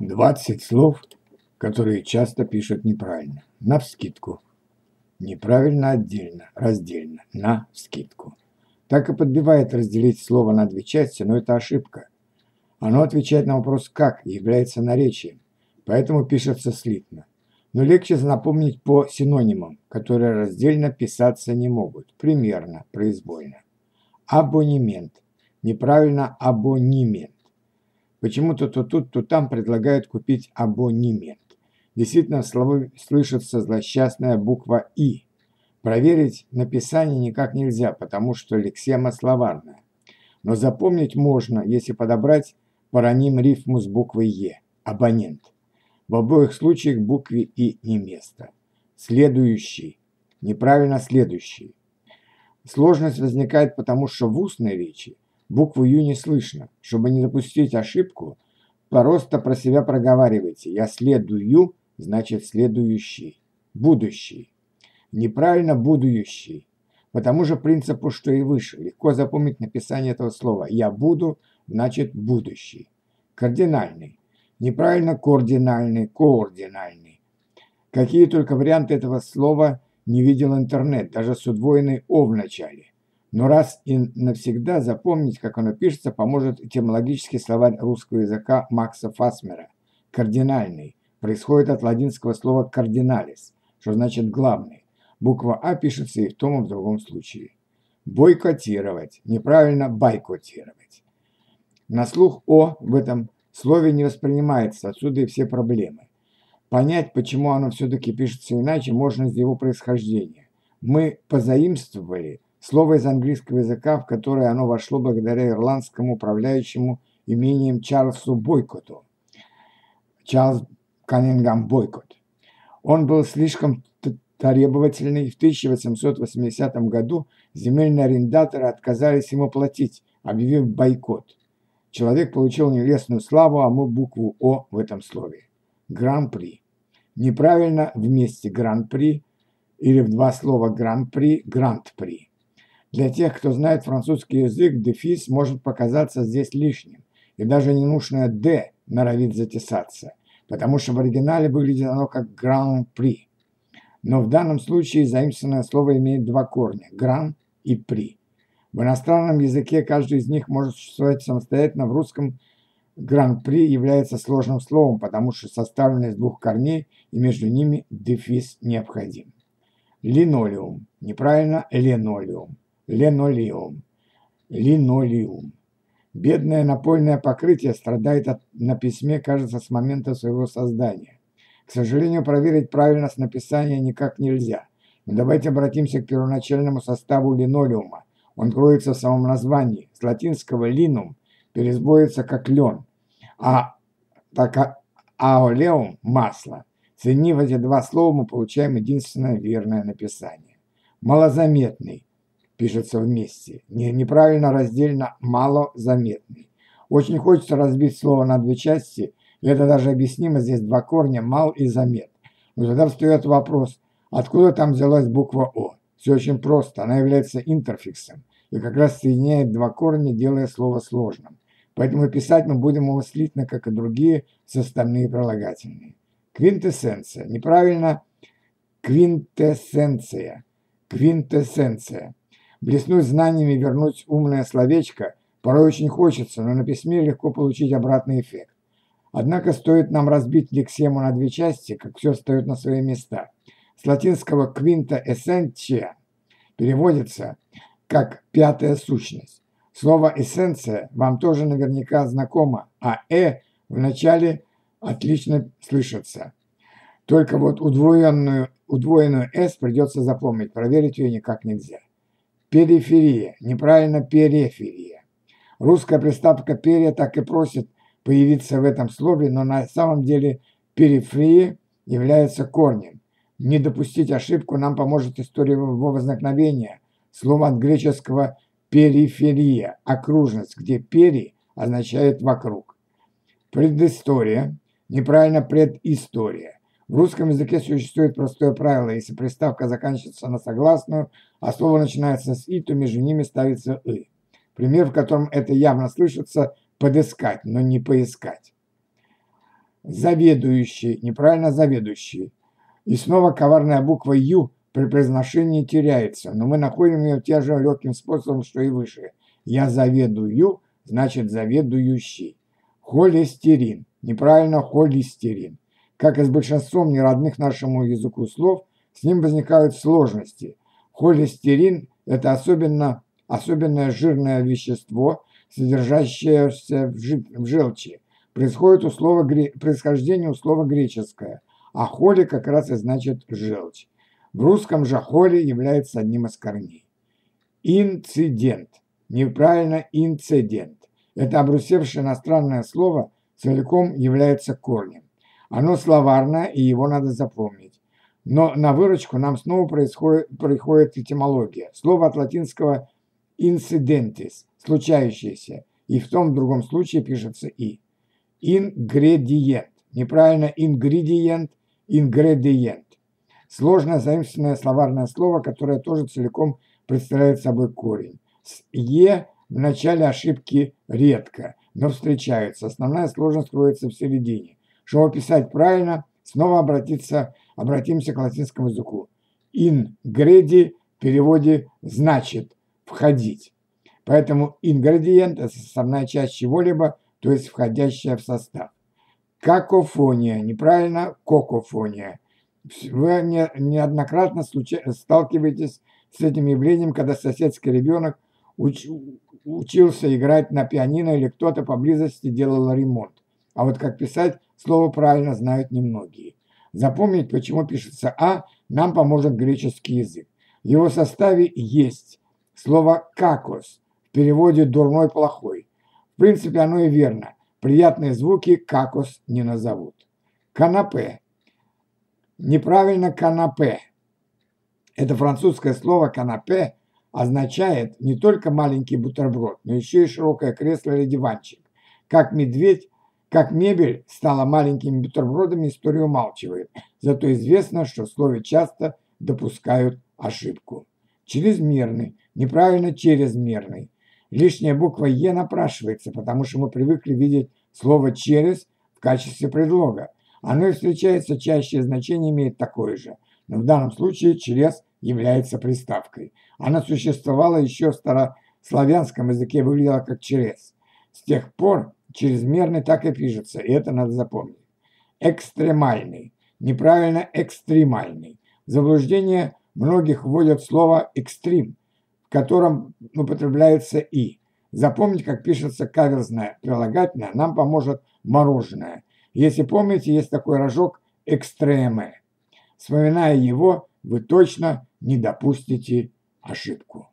20 слов, которые часто пишут неправильно. На вскидку. Неправильно отдельно, раздельно, на вскидку. Так и подбивает разделить слово на две части, но это ошибка. Оно отвечает на вопрос «как» и является наречием, поэтому пишется слитно. Но легче напомнить по синонимам, которые раздельно писаться не могут. Примерно, произвольно. Абонемент. Неправильно абонимент. Почему-то то тут, то там предлагают купить абонемент. Действительно, в слове слышится злосчастная буква «и». Проверить написание никак нельзя, потому что лексема словарная. Но запомнить можно, если подобрать пароним рифму с буквой «е» – абонент. В обоих случаях букве «и» не место. Следующий. Неправильно следующий. Сложность возникает потому, что в устной речи Букву «ю» не слышно. Чтобы не допустить ошибку, просто про себя проговаривайте. Я следую, значит следующий. Будущий. Неправильно будущий. По тому же принципу, что и выше. Легко запомнить написание этого слова. Я буду, значит будущий. Кардинальный. Неправильно координальный, координальный. Какие только варианты этого слова не видел интернет, даже с удвоенной «о» в начале. Но раз и навсегда запомнить, как оно пишется, поможет этимологический словарь русского языка Макса Фасмера. Кардинальный. Происходит от латинского слова «кардиналис», что значит «главный». Буква «А» пишется и в том, и в другом случае. Бойкотировать. Неправильно бойкотировать. На слух «о» в этом слове не воспринимается, отсюда и все проблемы. Понять, почему оно все-таки пишется иначе, можно из его происхождения. Мы позаимствовали Слово из английского языка, в которое оно вошло благодаря ирландскому управляющему имением Чарльзу Бойкоту. Чарльз Каннингам Бойкот. Он был слишком требовательный. В 1880 году земельные арендаторы отказались ему платить, объявив бойкот. Человек получил нелестную славу, а мы букву «О» в этом слове. Гран-при. Неправильно вместе гран-при или в два слова гран-при, гранд-при. Для тех, кто знает французский язык, дефис может показаться здесь лишним, и даже ненужное «д» норовит затесаться, потому что в оригинале выглядит оно как «гран-при». Но в данном случае заимствованное слово имеет два корня – «гран» и «при». В иностранном языке каждый из них может существовать самостоятельно, в русском гран-при является сложным словом, потому что составлено из двух корней, и между ними дефис необходим. Линолеум. Неправильно – линолеум линолеум. Линолеум. Бедное напольное покрытие страдает от, на письме, кажется, с момента своего создания. К сожалению, проверить правильность написания никак нельзя. Но давайте обратимся к первоначальному составу линолеума. Он кроется в самом названии. С латинского «линум» пересбоится как лен, а так аолеум – масло. Соединив эти два слова, мы получаем единственное верное написание. Малозаметный пишется вместе. Не, неправильно раздельно малозаметный. Очень хочется разбить слово на две части, и это даже объяснимо, здесь два корня, мал и замет. Но тогда встает вопрос, откуда там взялась буква О? Все очень просто, она является интерфиксом, и как раз соединяет два корня, делая слово сложным. Поэтому писать мы будем его слитно, как и другие составные прилагательные. Квинтэссенция. Неправильно квинтэссенция. Квинтэссенция. Блеснуть знаниями, вернуть умное словечко порой очень хочется, но на письме легко получить обратный эффект. Однако стоит нам разбить лексему на две части, как все встает на свои места. С латинского «quinta essentia» переводится как «пятая сущность». Слово «эссенция» вам тоже наверняка знакомо, а «э» в начале отлично слышится. Только вот удвоенную, удвоенную «с» придется запомнить, проверить ее никак нельзя. Периферия. Неправильно периферия. Русская приставка «перия» так и просит появиться в этом слове, но на самом деле периферия является корнем. Не допустить ошибку нам поможет история его возникновения. Слово от греческого периферия, окружность, где пери означает вокруг. Предыстория, неправильно предыстория. В русском языке существует простое правило. Если приставка заканчивается на согласную, а слово начинается с «и», то между ними ставится «и». Пример, в котором это явно слышится – подыскать, но не поискать. заведующий, неправильно заведующий. И снова коварная буква «ю» при произношении теряется, но мы находим ее тем же легким способом, что и выше. Я заведую, значит заведующий. Холестерин. Неправильно холестерин. Как и с большинством неродных нашему языку слов, с ним возникают сложности. Холестерин – это особенно, особенное жирное вещество, содержащееся в желчи. Происходит у слова, происхождение у слова греческое, а холи как раз и значит желчь. В русском же холи является одним из корней. Инцидент. Неправильно инцидент. Это обрусевшее иностранное слово целиком является корнем. Оно словарное, и его надо запомнить. Но на выручку нам снова происходит, приходит этимология. Слово от латинского incidentis – случающееся, и в том в другом случае пишется «и». Ингредиент. Неправильно ингредиент, ингредиент. Сложное заимственное словарное слово, которое тоже целиком представляет собой корень. С «е» в начале ошибки редко, но встречаются. Основная сложность кроется в середине. Чтобы писать правильно, снова обратиться, обратимся к латинскому языку. Ингреди в переводе значит входить. Поэтому ингредиент – это составная часть чего-либо, то есть входящая в состав. Какофония, неправильно, кокофония. Вы не, неоднократно случай, сталкиваетесь с этим явлением, когда соседский ребенок уч, учился играть на пианино или кто-то поблизости делал ремонт. А вот как писать слово правильно знают немногие. Запомнить, почему пишется «а», нам поможет греческий язык. В его составе есть слово «какос», в переводе «дурной, плохой». В принципе, оно и верно. Приятные звуки «какос» не назовут. Канапе. Неправильно канапе. Это французское слово канапе означает не только маленький бутерброд, но еще и широкое кресло или диванчик. Как медведь как мебель стала маленькими бутербродами, история умалчивает. Зато известно, что в слове часто допускают ошибку. Чрезмерный, неправильно чрезмерный. Лишняя буква «е» напрашивается, потому что мы привыкли видеть слово «через» в качестве предлога. Оно и встречается чаще, значение имеет такое же. Но в данном случае «через» является приставкой. Она существовала еще в старославянском языке, выглядела как «через». С тех пор Чрезмерный так и пишется, и это надо запомнить. Экстремальный. Неправильно экстремальный. Заблуждение многих вводят слово экстрим, в котором употребляется и. Запомнить, как пишется каверзное прилагательное, нам поможет мороженое. Если помните, есть такой рожок экстреме. Вспоминая его, вы точно не допустите ошибку.